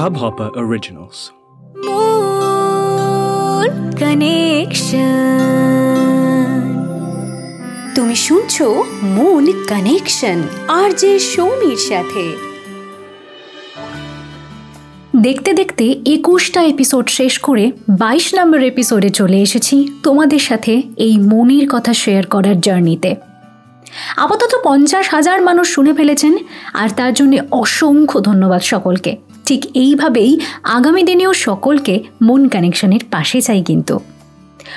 Hubhopper Originals. Connection. তুমি শুনছো moon connection আর যে সৌমির সাথে দেখতে দেখতে একুশটা এপিসোড শেষ করে বাইশ নম্বর এপিসোডে চলে এসেছি তোমাদের সাথে এই মনির কথা শেয়ার করার জার্নিতে আপাতত পঞ্চাশ হাজার মানুষ শুনে ফেলেছেন, আর তার জন্য অসংখ্য ধন্যবাদ সকলকে ঠিক এইভাবেই আগামী দিনেও সকলকে মন কানেকশনের পাশে চাই কিন্তু।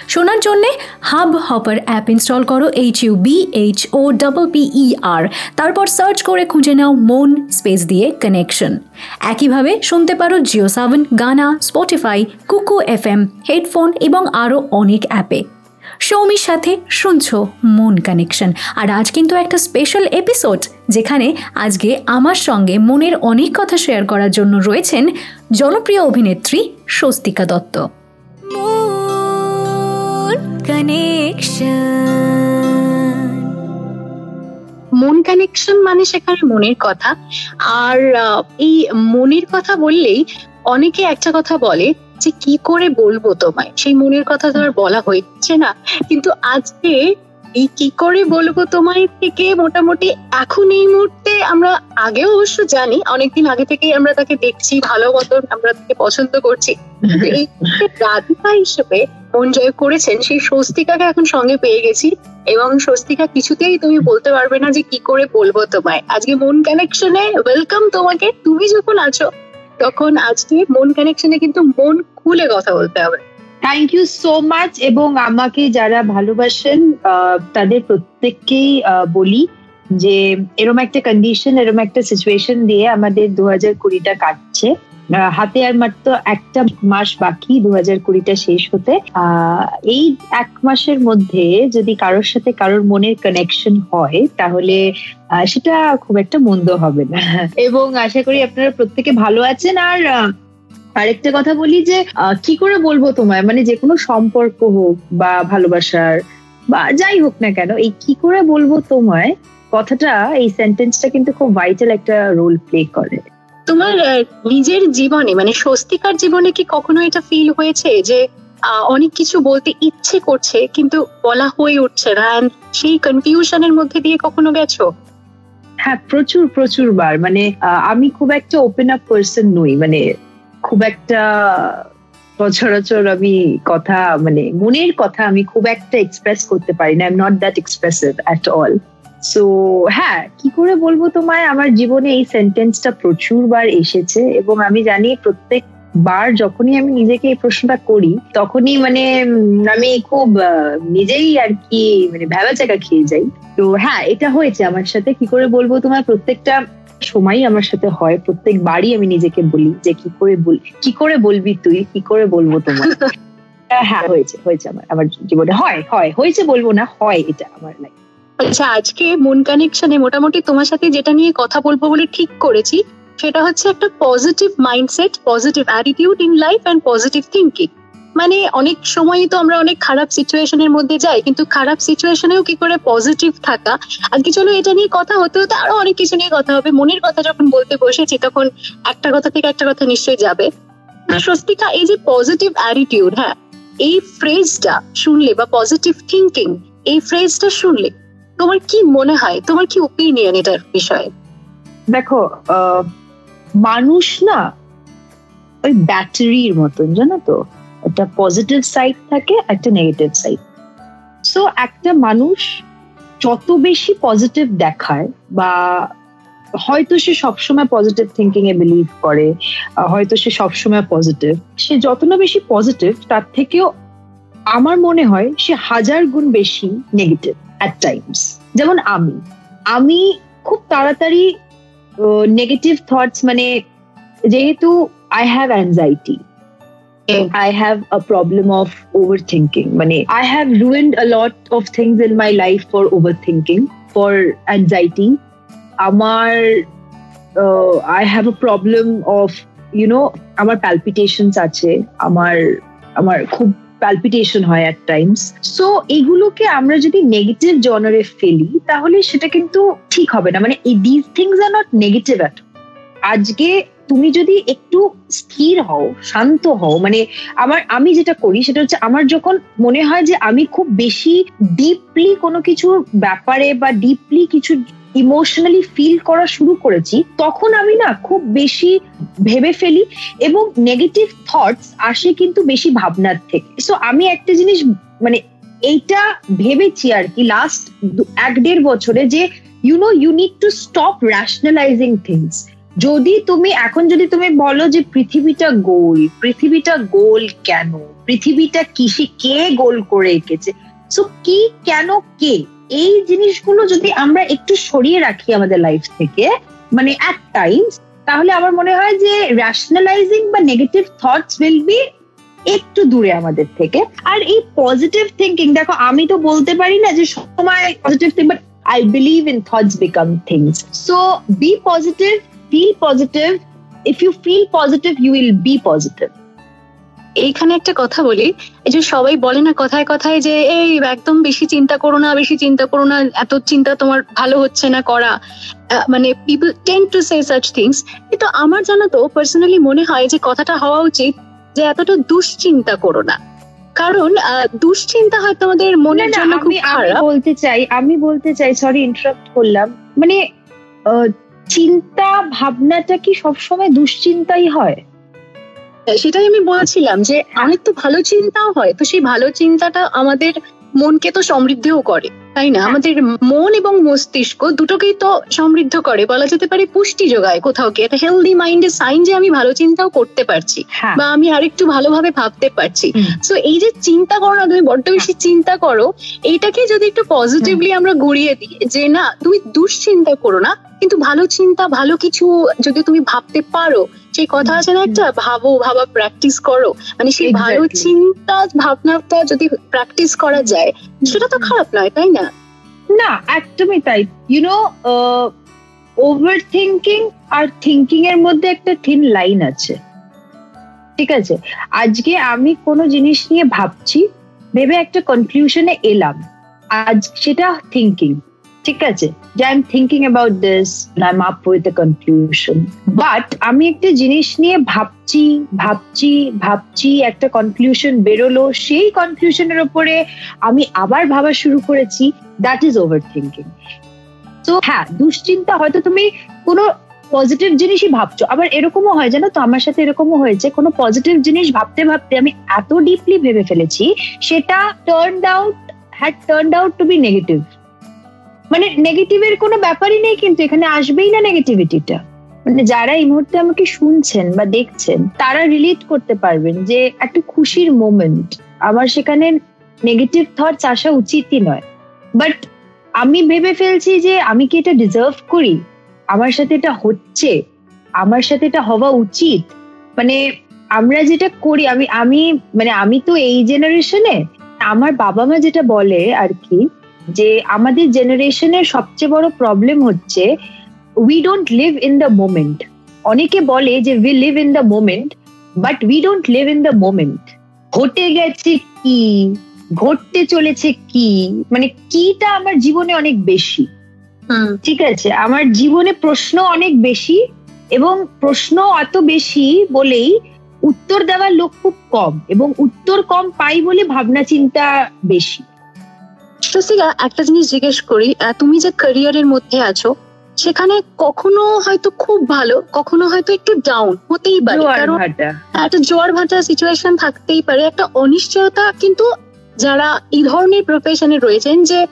শোনার জন্যে হাব হপার অ্যাপ ইনস্টল করো H U B H O double E R তারপর সার্চ করে খুঁজে নাও মন স্পেস দিয়ে কানেকশন। একইভাবে শুনতে পারো Jio Saavn Gaana Spotify Kuku F M headphone এবং আরও অনেক অ্যাপে। সৌমির সাথে শুনছো মন কানেকশন আর আজ কিন্তু একটা স্পেশাল এপিসোড যেখানে আজকে আমার সঙ্গে মনের অনেক কথা শেয়ার করার জন্য রয়েছেন জনপ্রিয় অভিনেত্রী স্বস্তিকা দত্ত। মন কানেকশন মানে সেখানে মনের কথা। আর এই মনের কথা বললেই অনেকে একটা কথা বলে যে কি করে বলব তোমায়? সেই মনের কথা তো আর বলা হচ্ছে না। কিন্তু আজকে এই কি করে বলব তোমায় থেকে মোটামুটি এখন এই মুহূর্তে আমরা আগেও অবশ্য জানি, অনেকদিন আগে থেকেই আমরা তাকে দেখছি, ভালো মতন আমরা তাকে পছন্দ করছি। রাধিকা হিসেবে মন জয় করেছেন, সেই স্বস্তিকাকে এখন সঙ্গে পেয়ে গেছি এবং স্বস্তিকা কিছুতেই তুমি বলতে পারবে না যে কি করে বলব তোমায়। আজকে মন কানেকশনে ওয়েলকাম তোমাকে। তুমি যখন আছো তখন আজকে মন কানেকশনে কিন্তু মন খুলে কথা বলতে হবে। থ্যাংক ইউ সো মাচ এবং আমাকে যারা ভালোবাসেন তাদের প্রত্যেককেই বলি যে এরম একটা কন্ডিশন এরম একটা সিচুয়েশন দিয়ে আমাদের দু হাজার কুড়িটা কাটছে। হাতে আর মাত্র একটা মাস বাকি দু হাজার কুড়িটা শেষ হতে। এই এক মাসের মধ্যে যদি কারোর সাথে কারোর মনের কানেকশন হয়, তাহলে সেটা খুব একটা মন্দ হবে না। এবং আশা করি আপনারা প্রত্যেকে ভালো আছেন। আর আরেকটা কথা বলি যে কি করে বলব তোমায়? মানে যে কোনো সম্পর্ক হোক বা ভালোবাসার বা যাই হোক না কেন, এই কি করে বলব তোমায়? কথাটা, এই সেন্টেন্সটা কিন্তু খুব ভাইটাল একটা রোল প্লে করে। তোমার নিজের জীবনে মানে স্বস্তিকার জীবনে কি কখনো এটা ফিল হয়েছে যে অনেক কিছু বলতে ইচ্ছে করছে, কিন্তু বলা হয়ে উঠছে না? সেই কনফিউশনের মধ্যে দিয়ে কখনো গেছো? হ্যাঁ প্রচুর প্রচুর বার। মানে আমি খুব একটা ওপেন আপ পার্সন নই। মানে খুব একটা সচরাচর আমি কথা মানে মনের কথা আমি খুব একটা এক্সপ্রেস করতে পারি না। I am not that expressive at all so হ্যাঁ কি করে বলব তোমায়? আমার জীবনে এই সেন্টেন্সটা প্রচুর বার এসেছে এবং আমি জানি প্রত্যেক বার যখনই আমি নিজেকে এই প্রশ্নটা করি, তখনই মানে আমি খুব নিজেই আর কি মানে ভেবা জায়গা খেয়ে যাই। তো হ্যাঁ এটা হয়েছে আমার সাথে। কি করে বলব তোমার প্রত্যেকটা সময়ই আমার সাথে হয় প্রত্যেক বাড়ি আমি নিজেকে বলি যে, কি করে বল, কি করে বলবি তুই? কি করে বলব তোমার হ্যাঁ হয়েছে হয়েছে আমার আমার জীবনে। হয় হয়, হয়েছে বলব না, হয় এটা আমার লাইফ আচ্ছা আজকে মন কানেকশনে মোটামুটি তোমার সাথে যেটা নিয়ে কথা বলব বলে ঠিক করেছি, সেটা হচ্ছে একটা positive mindset positive attitude in life and positive thinking মানে অনেক সময়ই তো আমরা অনেক খারাপ সিচুয়েশনের মধ্যে যাই, কিন্তু খারাপ সিচুয়েশনেও কি করে পজিটিভ থাকা? আজকে চলো এটা নিয়ে কথা হতে হতে আরও অনেক কিছু নিয়ে কথা হবে। মনের কথা যখন বলতে বসেছি, তখন একটা কথা থেকে একটা কথা নিশ্চয়ই যাবে। স্বস্তিকা, এই যে পজিটিভ অ্যাটিটিউড হ্যাঁ এই ফ্রেজটা শুনলে বা পজিটিভ থিঙ্কিং এই ফ্রেজটা শুনলে তোমার কি মনে হয়? তোমার কি ওপিনিয়ন এটার বিষয়ে? দেখো মানুষ না ওই ব্যাটারির মতন, জানো তো? একটা পজিটিভ সাইড থাকে, একটা নেগেটিভ সাইড সো একটা মানুষ যত বেশি পজিটিভ দেখায় বা হয়তো সে সবসময় পজিটিভ থিঙ্কিং এ বিলিভ করে হয়তো সে সবসময় পজিটিভ সে যত না বেশি পজিটিভ তার থেকেও আমার মনে হয় সে হাজার গুণ বেশি নেগেটিভ অ্যাট টাইমস যেমন আমি আমি খুব তাড়াতাড়ি নেগেটিভ থটস মানে যেহেতু I have anxiety I have a problem of overthinking. Mane, I have ruined a lot of things in my life for overthinking, for anxiety. Amar, uh, I have a problem of, you know, আমার palpitations আছে আমার আমার খুব palpitation হয় at Times so এগুলোকে আমরা যদি negative জনারে ফেলি, তাহলে সেটা কিন্তু ঠিক হবে না। মানে this things are not negative at আজকে তুমি যদি একটু স্থির হও, শান্ত হও মানে আমার, আমি যেটা করি, সেটা হচ্ছে আমার যখন মনে হয় যে আমি খুব বেশি ডিপলি কোনো কিছু ব্যাপারে বা ডিপলি কিছু ইমোশনালি ফিল করা শুরু করেছি, তখন আমি না খুব বেশি ভেবে ফেলি এবং নেগেটিভ থটস আসে কিন্তু বেশি ভাবনার থেকে। সো আমি একটা জিনিস মানে এইটা ভেবেছি আর কি লাস্ট এক দেড় বছরে যে you know you need to stop rationalising things যদি তুমি, এখন যদি তুমি বলো যে পৃথিবীটা গোল পৃথিবীটা গোল কেন? পৃথিবীটা কিসে কে গোল করে এঁকেছে? সো কি, কেন, কে? এই জিনিসগুলো যদি আমরা একটু সরিয়ে রাখি আমাদের লাইফ থেকে মানে অ্যাট টাইমস তাহলে আমার মনে হয় যে র্যাশনালাইজিং বা নেগেটিভ থটস উইল বি একটু দূরে আমাদের থেকে। আর এই পজিটিভ থিঙ্কিং দেখো, আমি তো বলতে পারি না যে সময় positive think but I believe in thoughts become things so be positive feel positive if you feel positive you will be positive এইখানে একটা কথা বলি এই যে সবাই বলে না কথায় কথায় যে এই একদম বেশি চিন্তা করো না বেশি চিন্তা করো না এত চিন্তা তোমার ভালো হচ্ছে না করা। মানে people tend to say such things কিন্তু আমার জানো তো পার্সোনালি মনে হয় যে কথাটা হওয়া উচিত যে এতটা দুশ্চিন্তা করো না। কারণ দুশ্চিন্তা হয়তো আমাদের মনের জন্য খুব খারাপ। বলতে চাই আমি বলতে চাই সরি ইন্টারাপ্ট করলাম মানে চিন্তা ভাবনাটা কি সবসময় দুশ্চিন্তাই হয়? সেটাই আমি বলছিলাম যে অনেক তো ভালো চিন্তাও হয়। তো সেই ভালো চিন্তাটা আমাদের মনকে তো সমৃদ্ধও করে তাই না? হ্যাঁ। আমাদের মন এবং মস্তিষ্ক দুটোকেই তো সমৃদ্ধ করে বলা যেতে পারে পুষ্টি যোগায় কোথাও কি। একটা হেলদি মাইন্ডের সাইন যে আমি ভালো চিন্তাও করতে পারছি হ্যাঁ। বা আমি আরেকটু ভালোভাবে ভাবতে পারছি। সো এই যে চিন্তা করো না তুমি বড্ড বেশি চিন্তা করো এইটাকে যদি একটু পজিটিভলি আমরা ঘুরিয়ে দিই যে না তুমি দুশ্চিন্তা করো না কিন্তু ভালো চিন্তা ভালো কিছু যদি তুমি ভাবতে পারো সেই কথা আছে না একটা ভাবো ভাবা প্র্যাকটিস করো। মানে সেই ভালো. চিন্তা ভাবনাটা যদি প্র্যাকটিস করা যায় সেটা তো খারাপ নয় তাই না? না একদমই তাই। ইউনো ওভার থিঙ্কিং আর থিঙ্কিং এর মধ্যে একটা থিন লাইন আছে। ঠিক আছে? আজকে আমি কোনো জিনিস নিয়ে ভাবছি ভেবে একটা কনক্লুশনে এলাম। আজ সেটা থিঙ্কিং ঠিক আছে, যে I am thinking about this I am up with a conclusion but আমি একটা জিনিস নিয়ে ভাবছি ভাবছি ভাবছি, একটা কনক্লুশন বেরোলো, সেই কনক্লুশনের ওপরে আমি আবার ভাবা শুরু করেছি দ্যাট ইজ ওভার থিঙ্কিং তো হ্যাঁ দুশ্চিন্তা হয়তো তুমি কোনো পজিটিভ জিনিসই ভাবছ, আবার এরকমও হয় জানো তো, আমার সাথে এরকমও হয়েছে, কোনো পজিটিভ জিনিস ভাবতে ভাবতে আমি এত ডিপলি ভেবে ফেলেছি, সেটা turn out had turn out to be negative মানে নেগেটিভের কোনো ব্যাপারই নেই কিন্তু এখানে আসবেই না নেগেটিভিটিটা মানে যারা এই মুহূর্তে আমাকে শুনছেন বা দেখছেন, তারা রিলেট করতে পারবেন যে একটা খুশির মোমেন্ট আমার সেখানে নেগেটিভ থটস আসা উচিতই নয়। বাট আমি ভেবে ফেলছি যে আমি কি এটা ডিজার্ভ করি? আমার সাথে এটা হচ্ছে? আমার সাথে এটা হওয়া উচিত? মানে আমরা যেটা করি, আমি আমি মানে আমি তো এই জেনারেশনে আমার বাবা মা যেটা বলে আর কি যে আমাদের জেনারেশনের সবচেয়ে বড় প্রবলেম হচ্ছে we don't live in the moment অনেকে বলে যে we live in the moment but we don't live in the moment ঘটে গেছে কি? ঘটতে চলেছে কি? মানে কিটা আমার জীবনে অনেক বেশি। হুম। ঠিক আছে? আমার জীবনে প্রশ্ন অনেক বেশি এবং প্রশ্ন অত বেশি বলেই উত্তর দেওয়ার লোক খুব কম এবং উত্তর কম পাই বলে ভাবনা চিন্তা বেশি। সুশীলা একটা জিনিস জিজ্ঞেস করি তুমি যে ক্যারিয়ারের মধ্যে আছো সেখানে কখনো হয়তো খুব ভালো কখনো হয়তো একটু ডাউন হতেই পারে। কারণ একটা জোয়ার ভাটা সিচুয়েশন থাকতেই পারে একটা অনিশ্চয়তা কিন্তু যারা এই ধরনের প্রফেশনে রয়েছেন যে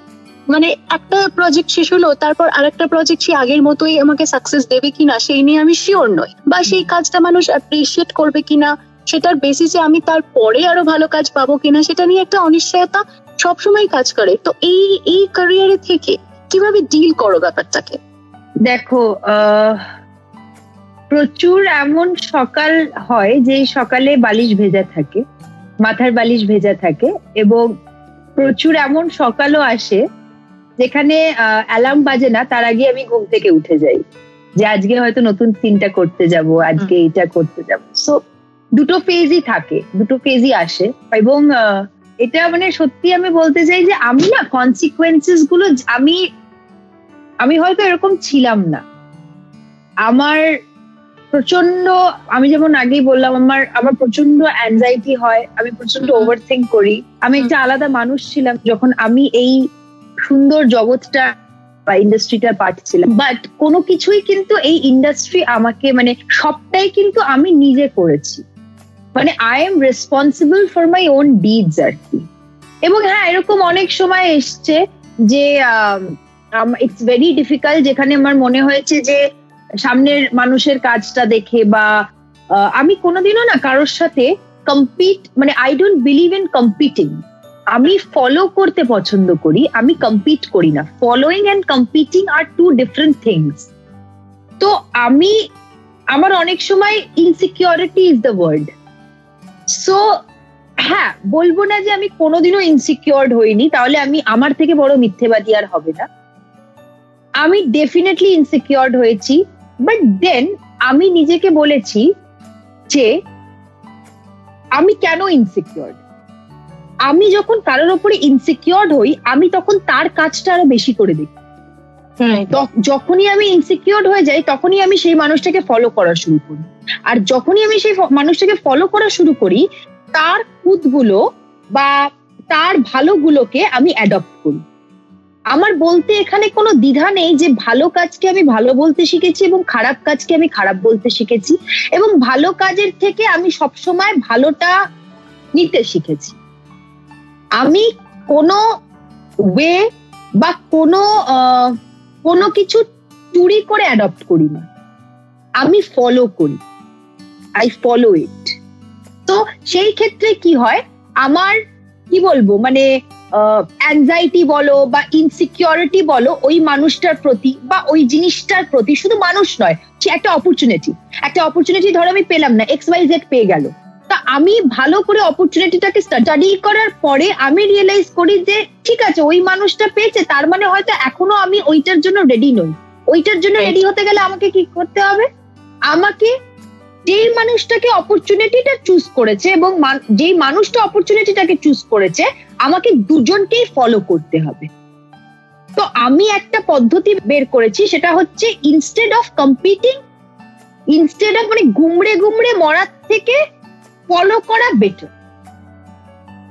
মানে একটা প্রজেক্ট শেষ হলো তারপর আরেকটা প্রজেক্ট সে আগের মতোই আমাকে সাকসেস দেবে কিনা সেই নিয়ে আমি শিওর নই। বা সেই কাজটা মানুষ অ্যাপ্রিসিয়েট করবে কিনা সেটার বেসিসে আমি তারপরে আরও ভালো কাজ পাবো কিনা সেটা নিয়ে একটা অনিশ্চয়তা সবসময় কাজ করে। তো এই এই ক্যারিয়ারে থেকে কীভাবে ডিল করো ব্যাপারটাকে? দেখো প্রচুর এমন সকাল হয় যে সকালে বালিশ ভেজা থাকে মাথার বালিশ ভেজা থাকে এবং প্রচুর এমন সকালও আসে যেখানে অ্যালার্ম বাজে না তার আগে আমি ঘুম থেকে উঠে যাই। যে আজকে হয়তো নতুন সিনটা করতে যাব আজকে এটা করতে যাব। সো দুটো ফেজই থাকে দুটো ফেজই আসে এবং আহ, এটা মানে সত্যি আমি বলতে চাই যে আমি না কনসিকুয়েন্সেসগুলো আমি আমি হয়তো এরকম ছিলাম না। আমার প্রচণ্ড আমি যেমন আগেই বললাম আমার আমার প্রচণ্ড অ্যাংজাইটি হয় আমি প্রচণ্ড। ওভার থিঙ্ক করি। আমি একটা আলাদা মানুষ ছিলাম যখন আমি এই সুন্দর জগৎটা বা ইন্ডাস্ট্রিটার পার্ট ছিলাম বাট কোনো কিছুই কিন্তু এই ইন্ডাস্ট্রি আমাকে মানে সবটাই কিন্তু আমি নিজে করেছি। মানে I am responsible for my own deeds আর কি। এবং হ্যাঁ এরকম অনেক সময় এসছে যে ইটস ভেরি ডিফিকাল্ট যেখানে আমার মনে হয়েছে যে, সামনের মানুষের কাজটা দেখে বা আমি কোনোদিনও না কারোর সাথে কম্পিট মানে I don't believe in competing আমি ফলো করতে পছন্দ করি, আমি কম্পিট করি না। Following and competing are two different things তো আমি, আমার অনেক সময় insecurity is the word so হ্যাঁ বলব না যে আমি কোনোদিনও ইনসিকিউর্ড হইনি, তাহলে আমি আমার থেকে বড় মিথ্যেবাদী আর হবে না। আমি ডেফিনেটলি ইনসিকিউর্ড হয়েছি বাট দেন আমি নিজেকে বলেছি যে আমি কেন ইনসিকিউর্ড আমি যখন কারোর উপরে ইনসিকিউর্ড হই, আমি তখন তার কাজটা আরও বেশি করে দেখি। যখনই আমি ইনসিকিউর্ড হয়ে যাই, তখনই আমি সেই মানুষটাকে ফলো করা শুরু করি। আর যখনই আমি সেই মানুষটাকে ফলো করা শুরু করি, তার খুঁতগুলো বা তার ভালোগুলোকে আমি অ্যাডপ্ট করি। আমার বলতে এখানে কোনো দ্বিধা নেই যে ভালো কাজকে আমি ভালো বলতে শিখেছি এবং খারাপ কাজকে আমি খারাপ বলতে শিখেছি এবং ভালো কাজের থেকে আমি সবসময় ভালোটা নিতে শিখেছি। আমি কোনো ওয়ে বা কোনো কোনো কিছু চুরি করে অ্যাডপ্ট করি না। আমি ফলো করি। আই ফলো ইট তো সেই ক্ষেত্রে কি হয়? আমার, কি বলব মানে অ্যাংজাইটি বলো বা ইনসিকিউরিটি বলো, ওই মানুষটার প্রতি বা ওই জিনিসটার প্রতি শুধু মানুষ নয়, সে একটা অপরচুনিটি একটা অপরচুনিটি ধরো আমি পেলাম না এক্স ওয়াই জেড পেয়ে গেল। আমি ভালো করে অপরচুনিটিটাকে স্টাডি করার পরে আমি রিয়েলাইজ করি যে ঠিক আছে ওই মানুষটা পেয়েছে তার মানে হয়তো এখনও আমি ওইটার জন্য রেডি নই। ওইটার জন্য রেডি হতে গেলে আমাকে কি করতে হবে? আমাকে যেই মানুষটাকে অপরচুনিটিটা চুজ করেছে এবং যেই মানুষটা অপরচুনিটিটাকে চুজ করেছে আমাকে দুজনকেই ফলো করতে হবে। তো আমি একটা পদ্ধতি বের করেছি সেটা হচ্ছে instead of competing instead of মানে গুমড়ে গুমড়ে মরার থেকে ফলো করা বেটার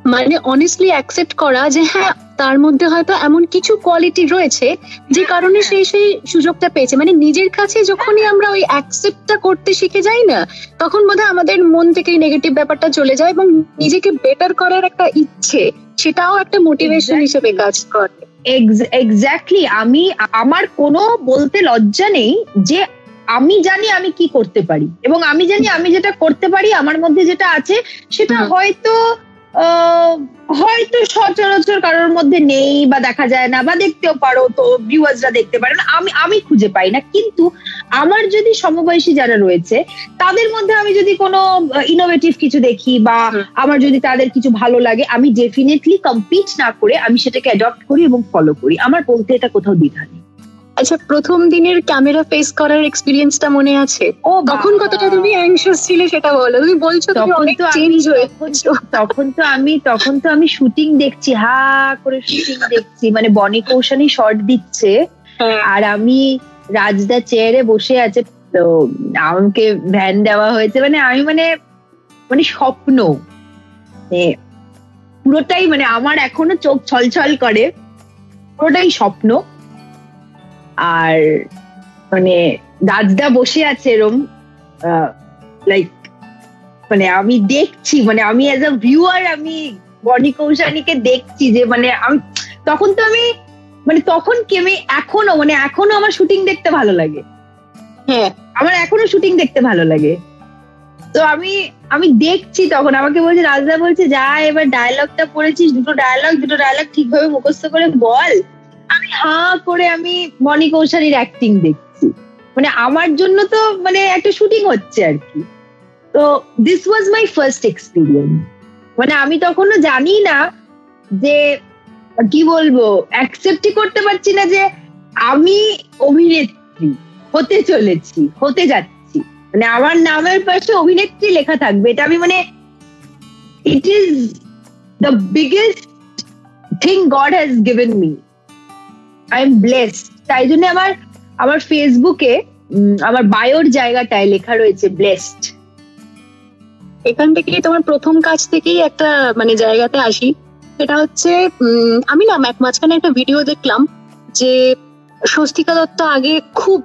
মানে অনেস্টলি অ্যাকসেপ্ট করা যে হ্যাঁ তার মধ্যে হয়তো এমন কিছু কোয়ালিটি রয়েছে যে কারণে হ্যাঁ। সেই সেই সুযোগটা পেয়েছে। মানে নিজের কাছে যখনই আমরা ওই অ্যাকসেপ্টটা করতে শিখে যাই না তখন বোধহয় আমাদের মন থেকে নেগেটিভ ব্যাপারটা চলে যায় এবং নিজেকে বেটার করার একটা ইচ্ছে সেটাও একটা মোটিভেশন হিসেবে কাজ করে। এক্স্যাক্টলি আমি আমার কোনো বলতে লজ্জা নেই যে আমি জানি আমি কি করতে পারি। এবং আমি জানি আমি যেটা করতে পারি আমার মধ্যে যেটা আছে সেটা হয়তো আহ, হয়তো সচরাচর কারোর মধ্যে নেই বা দেখা যায় না বা দেখতেও পারো তো ভিউয়ার্সরা দেখতে পারে না। আমি আমি খুঁজে পাই না। কিন্তু আমার যদি সমবয়সী যারা রয়েছে তাদের মধ্যে আমি যদি কোনো ইনোভেটিভ কিছু দেখি বা আমার যদি তাদের কিছু ভালো লাগে আমি ডেফিনেটলি কম্পিট না করে আমি সেটাকে অ্যাডপ্ট করি এবং ফলো করি। আমার বলতে এটা কোথাও দ্বিধা নেই। আচ্ছা প্রথম দিনের ক্যামেরা ফেস করার এক্সপিরিয়েন্সটা মনে আছে? ও তখন কতটা তুমি অ্যাংশিয়াস ছিলে সেটা বলো। তুমি বলছো তুমি অনেক চেঞ্জ হয়ে তখন- তখন তো আমি তখন তো আমি শুটিং দেখছি হা করে শুটিং দেখছি। মানে বনি কৌশানি শর্ট দিচ্ছে। হ্যাঁ। আর আমি রাজদা চেয়ারে বসে আছে তো আমাকে ভ্যান দেওয়া হয়েছে। মানে আমি মানে মানে স্বপ্ন। মানে পুরোটাই মানে আমার এখনও চোখ ছলছল করে। পুরোটাই স্বপ্ন। আর মানে রাজদা বসে আছে এরম লাইক মানে আমি দেখছি মানে আমি অ্যাজ আ ভিউয়ার আমি বনি কৌশানীকে দেখছি যে মানে আমি তখন তো আমি মানে তখন কি আমি এখনও মানে এখনও আমার শুটিং দেখতে ভালো লাগে। হ্যাঁ। আমার এখনও শুটিং দেখতে ভালো লাগে। তো আমি আমি দেখছি তখন আমাকে বলছে রাজদা বলছে যা এবার ডায়লগটা পড়েছিস দুটো ডায়লগ দুটো ডায়লগ ঠিকভাবে মুখস্থ করে বল। আমি হা করে আমি মনি কৌশালীর অ্যাক্টিং দেখছি। মানে আমার জন্য তো মানে একটা শুটিং হচ্ছে আর কি। তো this was my first experience মানে আমি তখনও জানি না যে কি বলব অ্যাকসেপ্টই করতে পারছি না যে আমি অভিনেত্রী, হতে চলেছি, হতে যাচ্ছি। মানে আমার নামের পাশে অভিনেত্রী লেখা থাকবে। এটা আমি মানে it is the biggest thing God has given me I am blessed তাই জন্য আমার আমার ফেসবুকে আমার বায়োর জায়গাটায় লেখা রয়েছে ব্লেসড এখান থেকেই তোমার প্রথম কাজ থেকেই একটা মানে জায়গাতে আসি। সেটা হচ্ছে আমি না, এক মাঝখানে একটা ভিডিও দেখলাম যে স্বস্তিকা দত্ত আগে খুব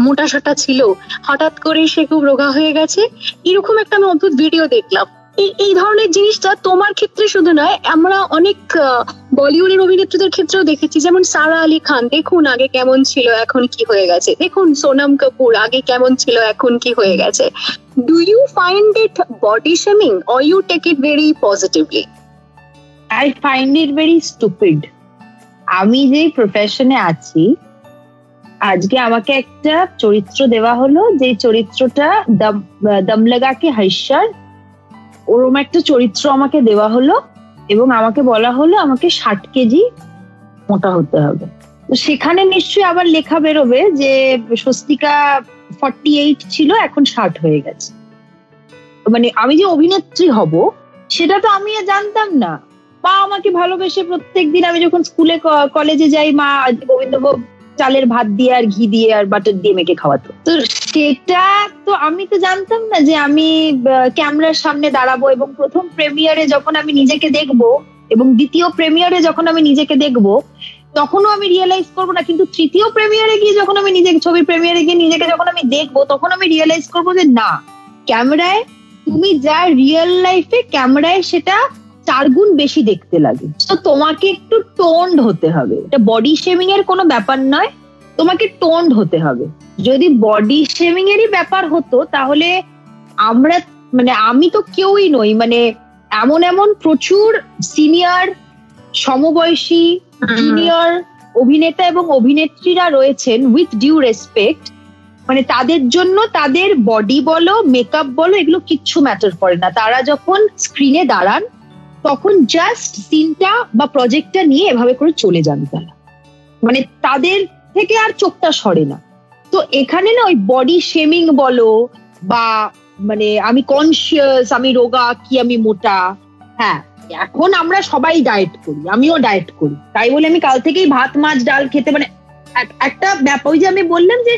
মোটা সোটা ছিল। হঠাৎ করে সে খুব রোগা হয়ে গেছে। এরকম একটা আমি অদ্ভুত ভিডিও দেখলাম। এই ধরনের জিনিসটা তোমার ক্ষেত্রে শুধু নয়, আমরা অনেক বলিউডের অভিনেত্রীদের ক্ষেত্রেও দেখেছি। যেমন সারা আলী খান, দেখুন আগে কেমন ছিল, এখন কি হয়ে গেছে। দেখুন সোনাম কাপুর, আগে কেমন ছিল, এখন কি হয়ে গেছে। Do you find it body shaming or you take it very positively I find it very stupid আমি যে প্রফেশনে আছি, আজকে আমাকে একটা চরিত্র দেওয়া হলো, যে চরিত্রটা দম দম লাগাকে হাইসার ওরম একটা চরিত্র আমাকে দেওয়া হলো এবং আমাকে বলা হলো আমাকে ষাট কেজি মোটা হতে হবে। সেখানে নিশ্চয়ই আবার লেখা বেরোবে যে স্বস্তিকা ফর্টি এইট ছিল, এখন ষাট হয়ে গেছে। মানে আমি যে অভিনেত্রী হব, সেটা তো আমি জানতাম না। মা আমাকে ভালোবেসে প্রত্যেকদিন আমি যখন স্কুলে কলেজে যাই, মা গোবিন্দভোগ চালের ভাত দিয়ে আর ঘি দিয়ে আর বাটার দিয়ে মেখে খাওয়াতো। তো সেটা তো আমি তো জানতাম না যে আমি ক্যামেরার সামনে দাঁড়াবো এবং প্রথম প্রেমিয়ারে যখন আমি নিজেকে দেখব এবং দ্বিতীয় প্রেমিয়ারে যখন আমি নিজেকে দেখব, তখনও আমি রিয়েলাইজ করব না। কিন্তু তৃতীয় প্রেমিয়ারে গিয়ে যখন আমি নিজেকে ছবি প্রেমিয়ারে গিয়ে নিজেকে যখন আমি দেখব, তখন আমি রিয়েলাইজ করব যে না, ক্যামেরায় তুমি যা রিয়েল লাইফে ক্যামেরায় সেটা চার গুণ বেশি দেখতে লাগে। তো তোমাকে একটু টোন্ড হতে হবে। এটা বডি শেমিং এর কোনো ব্যাপার নয়। তোমাকে টোন্ড হতে হবে। যদি বডি শেমিং এরই ব্যাপার হতো তাহলে আমরা মানে আমি তো কেউই নই মানে এমন এমন প্রচুর সিনিয়র সমবয়সী জুনিয়র অভিনেতা এবং অভিনেত্রীরা রয়েছেন উইথ ডিউ রেসপেক্ট মানে তাদের জন্য তাদের বডি বলো মেকআপ বলো এগুলো কিচ্ছু ম্যাটার করে না। তারা যখন স্ক্রিনে দাঁড়ান তখন জাস্ট সিনটা বা প্রজেক্টটা নিয়ে এভাবে করে চলে যান তারা। মানে তাদের থেকে আর চোখটা সরে না। তো এখানে না ওই বডি শেমিং বলো বা মানে আমি কনসিয়াস আমি রোগা, কি আমি মোটা হ্যাঁ এখন আমরা সবাই ডায়েট করি, আমিও ডায়েট করি। তাই বলে আমি কাল থেকেই ভাত, মাছ, ডাল খেতে মানে একটা ব্যাপার ওই যে আমি বললাম যে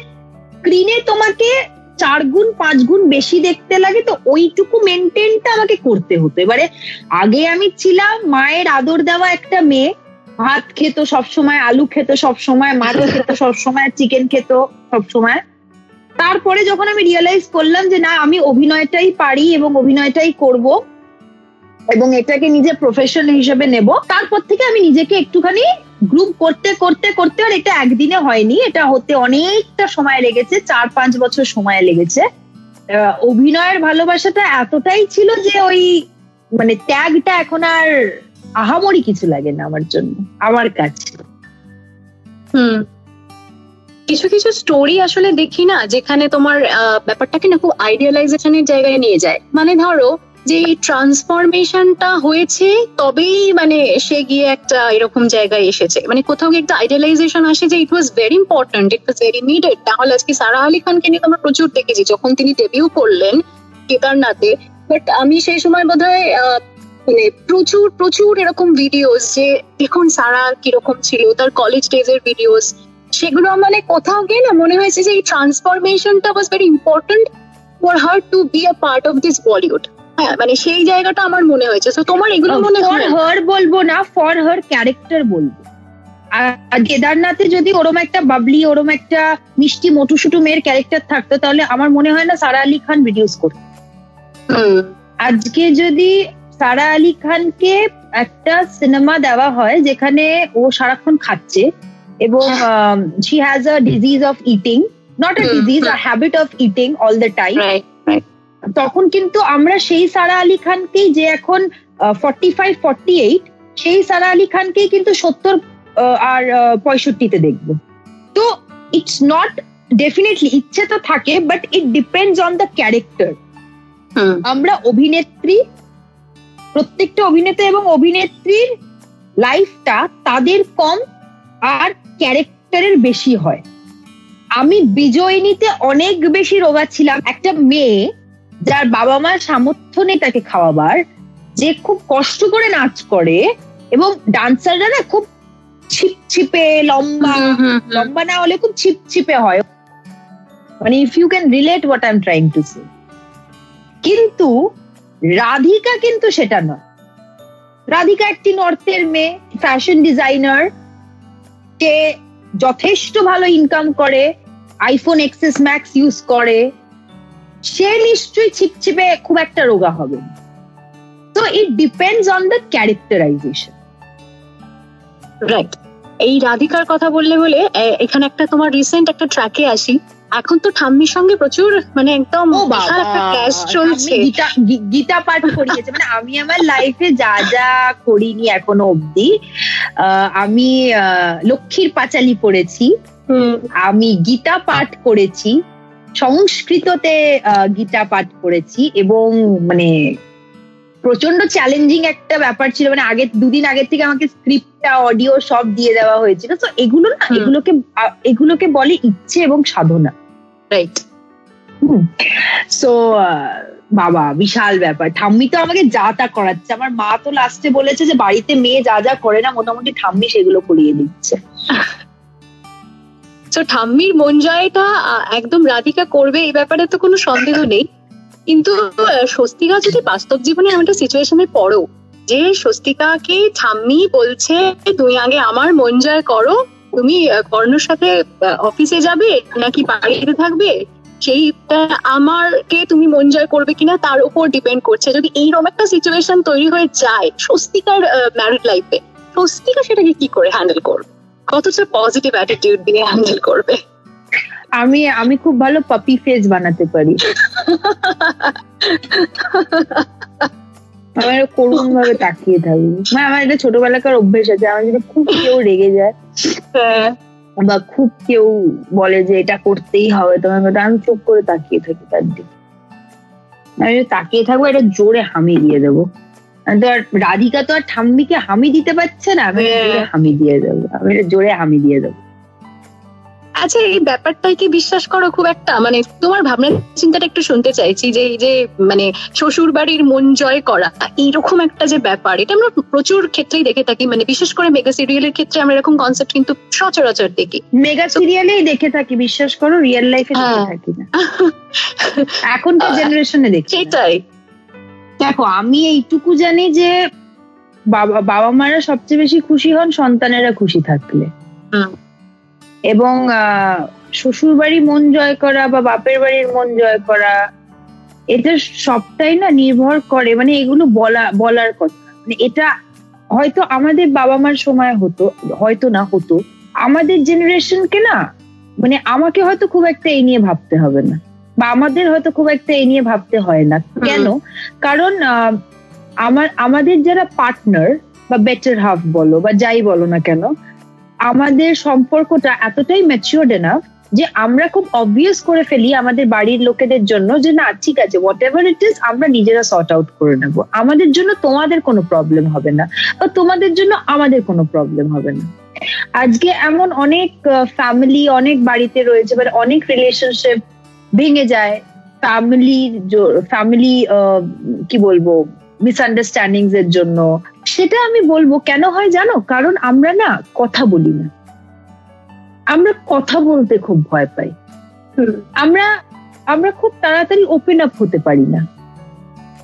স্ক্রিনে তোমাকে চার গুণ, পাঁচ গুণ বেশি দেখতে লাগে, তো ওইটুকু মেনটেনটা আমাকে করতে হতো। এবারে আগে আমি ছিলাম মায়ের আদর দেওয়া একটা মেয়ে ভাত খেত সবসময়, আলু খেত সবসময় মাছ খেত সবসময় চিকেন খেত সবসময়। তারপরে যখন আমি রিয়েলাইজ করলাম যে না, আমি অভিনয়টাই পারি এবং অভিনয়টাই করব এবং এটাকে নিজে প্রফেশন হিসেবে নেব, তারপর থেকে আমি নিজেকে একটুখানি গ্রুপ করতে করতে করতে আর এটা একদিনে হয়নি, এটা হতে অনেকটা সময় লেগেছে, চার পাঁচ বছর সময় লেগেছে। অভিনয়ের ভালোবাসাটা এতটাই ছিল যে ওই মানে ত্যাগটা এখন আর আহামরি কিছু লাগে না আমার জন্য আমার কাছে। হুম। কিছু কিছু স্টোরি আসলে দেখি না যেখানে তোমার ব্যাপারটাকে না খুব আইডিয়ালাইজেশনের জায়গায় নিয়ে যায়। মানে ধরো যে ট্রান্সফরমেশনটা হয়েছে তবেই মানে সে গিয়ে একটা এরকম জায়গায় এসেছে। মানে কোথাও গিয়ে একটা আইডিয়ালাইজেশন আসে যে it was very important it was very needed তাহলে আজকে সারা আলী খানকে নিয়ে তোমরা প্রচুর দেখেছি যখন তিনি ডেবিউ করলেন কেদারনাথে। বাট আমি সেই সময় বোধহয় আহ, মানে প্রচুর প্রচুর এরকম ভিডিওস যে দেখুন সারা কীরকম ছিল তার কলেজ ডেজের ভিডিওস সেগুলো মানে কোথাও গিয়ে না মনে হয়েছে যে এই ট্রান্সফরমেশনটা was very important for her to be a part of this Bollywood হ্যাঁ মানে সেই জায়গাটা আমার মনে হয়েছে। তো তোমার এগুলো মনে হয় হার বলব না ফর হার ক্যারেক্টার বলব। আর কেদারনাথে যদি ওরম একটা বাবলি ওরম একটা মিষ্টি মোটুসুটু মেয়ের ক্যারেক্টার থাকতো তাহলে আমার মনে হয় না সারা আলী খান রিডিউস করতো। আজকে যদি সারা আলী খানকে একটা সিনেমা দেওয়া হয় যেখানে ও সারাক্ষণ খাচ্ছে এবং she has a disease of eating not a disease a habit of eating all the time তখন কিন্তু আমরা সেই সারা আলী খানকেই যে এখন ফর্টি ফাইভ ফর্টি এইট সেই সারা আলী খানকেই কিন্তু সত্তর আর পঁয়ষট্টিতে দেখব। তো ইটস নট ডেফিনেটলি ইচ্ছে তো থাকে but it depends on the character আমরা অভিনেত্রী প্রত্যেকটা অভিনেতা এবং অভিনেত্রীর লাইফটা তাদের কম আর ক্যারেক্টারের বেশি হয়। আমি বিজয়িনীতে অনেক বেশি রোগা ছিলাম। একটা মেয়ে যার বাবা মার সামর্থ্য নেই তাকে খাওয়াবার যে খুব কষ্ট করে নাচ করে এবং ডান্সাররা না খুব ছিপছিপে লম্বা। লম্বা না হলে খুব ছিপ ছিপে হয়। মানে if you can relate what I am trying to say কিন্তু রাধিকা কিন্তু সেটা নয়। রাধিকা একটি নর্থের মেয়ে ফ্যাশন ডিজাইনার কে যথেষ্ট ভালো ইনকাম করে আইফোন এক্সেস ম্যাক্স ইউজ করে। সে নিশ্চয়ই ছিপছিপে খুব একটা রোগা হবে। তো it depends on the characterisation right এই রাধিকার কথা বললে বলে এখানে একটা তোমার রিসেন্ট একটা ট্র্যাকে আসি। এখন তো ঠাম্মির সঙ্গে প্রচুর মানে একদম বিশাল একটা ক্যাশ চলছে। গীতা পাঠ করিয়েছে। মানে আমি আমার লাইফে যা যা করিনি এখনও অব্দি আহ, আমি লক্ষ্মীর পাঁচালি পড়েছি আমি গীতা পাঠ করেছি সংস্কৃততে আহ, গীতা পাঠ করেছি এবং মানে প্রচণ্ড চ্যালেঞ্জিং একটা ব্যাপার ছিল। মানে আগে দুদিন আগের থেকে আমাকে স্ক্রিপ্টটা অডিও সব দিয়ে দেওয়া হয়েছিল। তো এগুলো না এগুলোকে এগুলোকে বলে ইচ্ছে এবং সাধনা। রাইট সো বাবা বিশাল ব্যাপার। ঠাম্মি তো আমাকে যা তা করাচ্ছে। আমার মা তো লাস্টে বলেছে যে বাড়িতে মেয়ে যা যা করে না মোটামুটি ঠাম্মি সেগুলো করিয়ে দিচ্ছে। তো ঠাম্মির মন জয়টা একদম রাধিকা করবে এই ব্যাপারে তো কোনো সন্দেহ নেই। কিন্তু স্বস্তিকা যদি বাস্তব জীবনে এমন একটা সিচুয়েশনে পড়ো, যে স্বস্তিকাকে ঠাম্মি বলছে, তুমি আগে আমার মন জয় করো, তুমি কর্ণর সাথে অফিসে যাবে, নাকি বাড়িতে থাকবে? সেইটা আমারকে তুমি মন জয় করবে কিনা, তার উপর ডিপেন্ড করছে। যদি এইরকম একটা সিচুয়েশন তৈরি হয়ে যায়, স্বস্তিকার ম্যারিড লাইফে স্বস্তিকা সেটাকে কি করে হ্যান্ডেল করবে? কতটা পজিটিভ অ্যাটিটিউড দিয়ে হ্যান্ডেল করবে? আমি আমি খুব ভালো পাপি ফেস বানাতে পারি। আমি একটা করুণ ভাবে তাকিয়ে থাকি। মানে আমার একটা ছোটবেলাকার অভ্যেস আছে আমার যদি খুব কেউ রেগে যায়। হ্যাঁ। বা খুব কেউ বলে যে এটা করতেই হবে তোমার কথা আমি চুপ করে তাকিয়ে থাকি তার দিকে। আমি তাকিয়ে থাকব এটা জোরে হামি দিয়ে দেবো। তো আর রাধিকা তো আর ঠাম্মিকে হামি দিতে পারছে না আমি হ্যাঁ। হামি দিয়ে দেবো। আমি এটা জোরে হামি দিয়ে দেবো। আচ্ছা এই ব্যাপারটাই কি বিশ্বাস করো খুব একটা মানে তোমার ভাবনা চিন্তাটা একটু শুনতে চাইছি যে এই যে মানে শ্বশুর বাড়ির মন জয় করা এইরকম একটা যে ব্যাপার এটা আমরা প্রচুর ক্ষেত্রেই দেখে থাকি মানে বিশেষ করে মেগা সিরিয়ালের ক্ষেত্রে আমরা এরকম কনসেপ্ট কিন্তু সচরাচর দেখি মেগা সিরিয়ালেই দেখে থাকি বিশ্বাস করো রিয়েল লাইফে দেখে হ্যাঁ। থাকি না এখনকার জেনারেশনে দেখি। সেটাই দেখো আমি এইটুকু জানি যে বাবা বাবা মারা সবচেয়ে বেশি খুশি হন সন্তানেরা খুশি থাকলে হুম। এবং শ্বশুর বাড়ি মন জয় করা বা বাপের বাড়ির মন জয় করা এটা সবটাই না নির্ভর করে মানে এগুলো বলা বলার কথা। মানে এটা হয়তো আমাদের বাবা মার সময় হতো হয়তো না হতো আমাদের জেনারেশনকে না মানে আমাকে হয়তো খুব একটা এই নিয়ে ভাবতে হবে না বা আমাদের হয়তো খুব একটা এই নিয়ে ভাবতে হয় না। কেন? কারণ আহ, আমার আমাদের যারা পার্টনার বা বেটার হাফ বলো বা যাই বলো না কেন আমাদের সম্পর্কটা এতটাই ম্যাচিওর্ড এনাফ যে আমরা খুব অবভিয়াস করে ফেলি আমাদের বাড়ির লোকেদের জন্য যে, না, ঠিক আছে হোয়াট এভার ইট ইস আমরা নিজেরা সর্ট আউট করে নেব। আমাদের জন্য তোমাদের কোনো প্রবলেম হবে না বা তোমাদের জন্য আমাদের কোনো প্রবলেম হবে না। আজকে এমন অনেক ফ্যামিলি অনেক বাড়িতে রয়েছে বা অনেক রিলেশনশিপ ভেঙে যায়। ফ্যামিলি ফ্যামিলি কি বলব? মিসআন্ডারস্ট্যান্ডিংস এর জন্য। সেটা আমি বলব কেন হয় জানো? কারণ আমরা না কথা বলি না। আমরা কথা বলতে খুব ভয় পাই। আমরা আমরা খুব তাড়াতাড়ি ওপেন আপ হতে পারি না।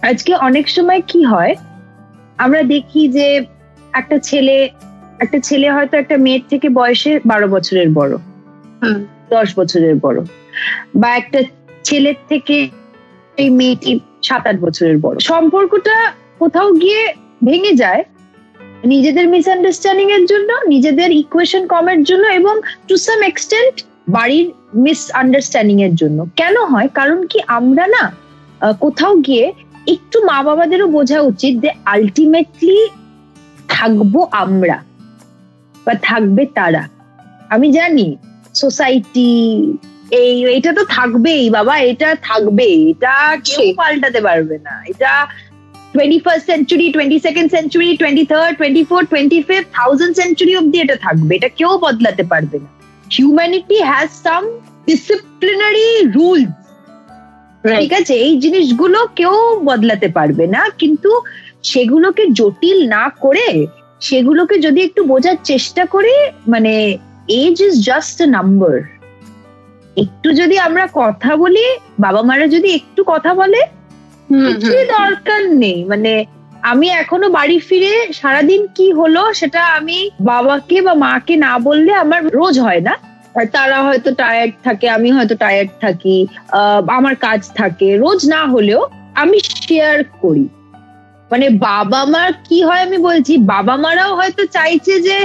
আজকে অনেক সময় কি হয় আমরা দেখি যে একটা ছেলে একটা ছেলে হয়তো একটা মেয়ের থেকে বয়সে বারো বছরের বড়। হুম, দশ বছরের বড়। বা একটা ছেলের থেকে এই মেয়েটি সাত আট বছরের বড়। সম্পর্কটা কোথাও গিয়ে ভেঙে যায় নিজেদের মিসআন্ডারস্ট্যান্ডিং এর জন্য, নিজেদের ইকুয়েশন কমের জন্য এবং টু সাম এক্সটেন্ট বাড়ির মিসআন্ডারস্ট্যান্ডিং এর জন্য। কেন হয়? কারণ কি আমরা না কোথাও গিয়ে একটু মা বাবাদেরও বোঝা উচিত যে আলটিমেটলি থাকব আমরা বা থাকবে তারা। আমি জানি সোসাইটি এই এটা তো থাকবেই বাবা এটা থাকবে এটা কেউ পাল্টাতে পারবে না। এটা twenty first century twenty second century twenty third twenty four twenty fifth thousand century অব্দি এটা থাকবে। এটা কেউ বদলাতে পারবে না। Humanity has some disciplinary rules ঠিক আছে? এই জিনিসগুলো কেউ বদলাতে পারবে না। কিন্তু সেগুলোকে জটিল না করে সেগুলোকে যদি একটু বোঝার চেষ্টা করে মানে age is just a number একটু যদি আমরা কথা বলি বাবা মারা যদি একটু কথা বলে কিছুই দরকার নেই। মানে আমি এখনও বাড়ি ফিরে সারাদিন কি হলো সেটা আমি বাবাকে বা মাকে না বললে আমার রোজ হয় না। তারা হয়তো টায়ার্ড থাকে আমি হয়তো টায়ার্ড থাকি আহ, আমার কাজ থাকে। রোজ না হলেও আমি শেয়ার করি। মানে বাবা মার কি হয় আমি বলছি বাবা মারাও হয়তো চাইছে যে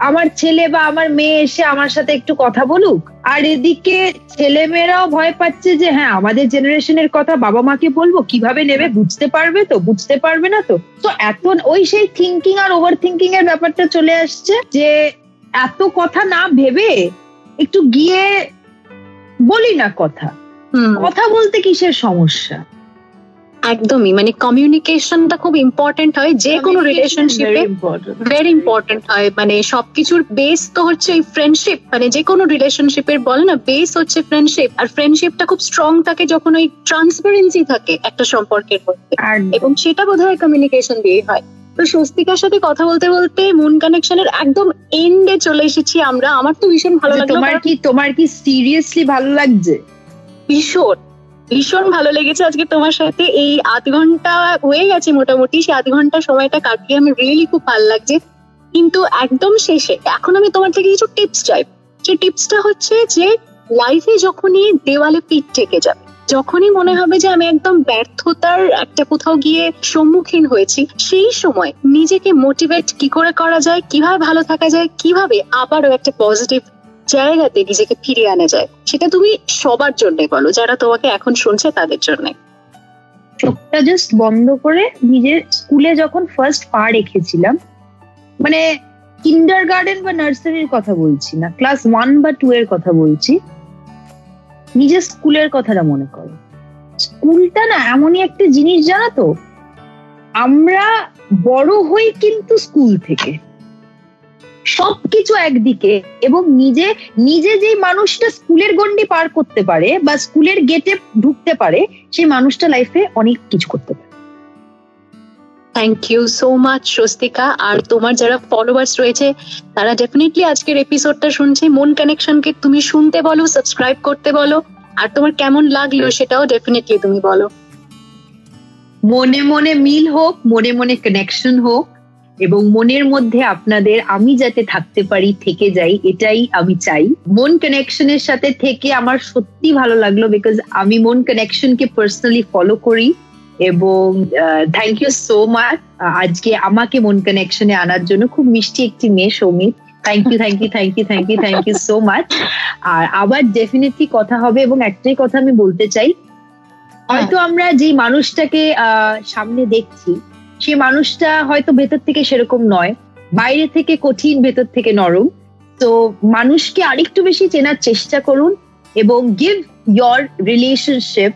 আমার ছেলে বা আমার মেয়ে এসে আমার সাথে একটু কথা বলুক। আর এদিকে ছেলে মেয়েরাও ভয় পাচ্ছে যে হ্যাঁ আমাদের জেনারেশনের কথা বাবা মাকে বলব কীভাবে নেবে বুঝতে পারবে তো বুঝতে পারবে না তো। তো এত ওই সেই থিঙ্কিং আর ওভার থিঙ্কিং এর ব্যাপারটা চলে আসছে যে এত কথা না ভেবে একটু গিয়ে বলি না কথা। কথা বলতে কিসের সমস্যা? একদমই মানে কমিউনিকেশনটা খুব ইম্পর্টেন্ট হয় যে কোনো রিলেশনশিপে ভেরি ইম্পর্টেন্ট হয় মানে সবকিছুর বেস তো হচ্ছে এই ফ্রেন্ডশিপ মানে যে কোনো রিলেশনশিপের বলে না বেস হচ্ছে ফ্রেন্ডশিপ আর ফ্রেন্ডশিপটা খুব স্ট্রং থাকে যখন ওই ট্রান্সপারেন্সি থাকে একটা সম্পর্কের মধ্যে। এবং সেটা বোধ হয় কমিউনিকেশন দিয়ে হয়। তো স্বস্তিকার সাথে কথা বলতে বলতে মুন কানেকশনের একদম এন্ডে চলে এসেছি আমরা। আমার তো ভীষণ ভালো লাগল তোমার কি তোমার কি সিরিয়াসলি ভালো লাগছে? ভীষণ। ভীষণ ভালো লেগেছে আজকে তোমার সাথে। এই আধ ঘণ্টা হয়ে গেছে মোটামুটি, সেই আধ ঘণ্টা সময়টা কাটিয়ে আমি রিয়েলি খুব ভালো লাগছে। কিন্তু একদম শেষে, এখন আমি তোমার থেকে কিছু টিপস চাই। যে টিপসটা হচ্ছে যে লাইফে যখনই দেওয়ালে পিঠ টেকে যাবে, যখনই মনে হবে যে আমি একদম ব্যর্থতার একটা কোথাও গিয়ে সম্মুখীন হয়েছি, সেই সময় নিজেকে মোটিভেট কি করে করা যায়, কীভাবে ভালো থাকা যায়, কীভাবে আবারও একটা পজিটিভ জায়গাতে নিজেকে ফিরিয়ে আনা যায়। সেটা তুমি সবার জন্য বলো, যারা তোমাকে এখন শুনছে তাদের জন্য। চোখটা জাস্ট বন্ধ করে নিজের স্কুলে যখন ফার্স্ট পা রেখেছিলাম মানে কিন্ডার গার্ডেন বা নার্সারির কথা বলছি না ক্লাস ওয়ান বা টু এর কথা বলছি, নিজের স্কুলের কথাটা মনে করো। স্কুলটা না এমনই একটা জিনিস জানো তো, আমরা বড় হই কিন্তু স্কুল থেকে। সবকিছু একদিকে এবং নিজে নিজে যেই মানুষটা স্কুলের গন্ডি পার করতে পারে বা স্কুলের গেটে ঢুকতে পারে সেই মানুষটা লাইফে অনেক কিছু করতে পারে। Thank you so much Swastika. আর তোমার যারা ফলোয়ার্স রয়েছে তারা ডেফিনেটলি আজকের এপিসোডটা শুনছে। মন কানেকশনকে তুমি শুনতে বলো সাবস্ক্রাইব করতে বলো। আর তোমার কেমন লাগল সেটাও ডেফিনেটলি তুমি বলো। মনে মনে মিল হোক মনে মনে কানেকশন হোক এবং মনের মধ্যে আপনাদের আমি যাতে থাকতে পারি, থেকে যাই, এটাই আমি চাই। মন কানেকশনের সাথে থেকে আমার সত্যি ভালো লাগল বিকজ আমি মন কানেকশনকে পার্সোনালি ফলো করি এবং থ্যাংক ইউ সো মাচ আজকে আমাকে মন কানেকশনে আনার জন্য খুব মিষ্টি একটি মেয়ে Soumit. Thank you thank you thank you thank you thank you so much আর আবার ডেফিনেটলি কথা হবে এবং একটাই কথা আমি বলতে চাই। হয়তো আমরা যেই মানুষটাকে সামনে দেখছি সেই মানুষটা হয়তো ভেতর থেকে সেরকম নয়। বাইরে থেকে কঠিন ভেতর থেকে নরম। তো মানুষকে আরেকটু বেশি চেনার চেষ্টা করুন এবং গিভ ইয়র রিলেশনশিপ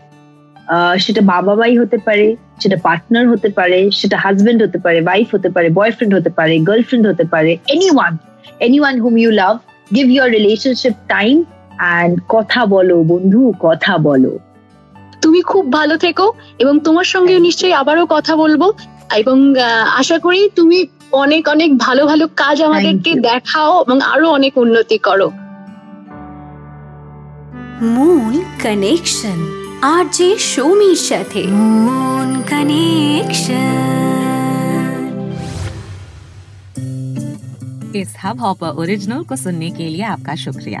সেটা বাবা মাই হতে পারে সেটা পার্টনার হতে পারে সেটা হাজবেন্ড হতে পারে ওয়াইফ হতে পারে বয়ফ্রেন্ড হতে পারে গার্লফ্রেন্ড হতে পারে anyone anyone hmm you love give your relationship time and কথা বলো বন্ধু কথা বলো। তুমি খুব ভালো থেকো এবং তোমার সঙ্গে নিশ্চয়ই আবারও কথা বলব। এবং আহ, আশা করি তুমি অনেক অনেক ভালো ভালো কাজ আমাদেরকে you. দেখাও এবং আরো অনেক উন্নতি করো মন কানেকশন আর যে সৌমির সাথে মন কানেকশন इस हब हॉपर ओरिजिनल को सुनने के लिए आपका शुक्रिया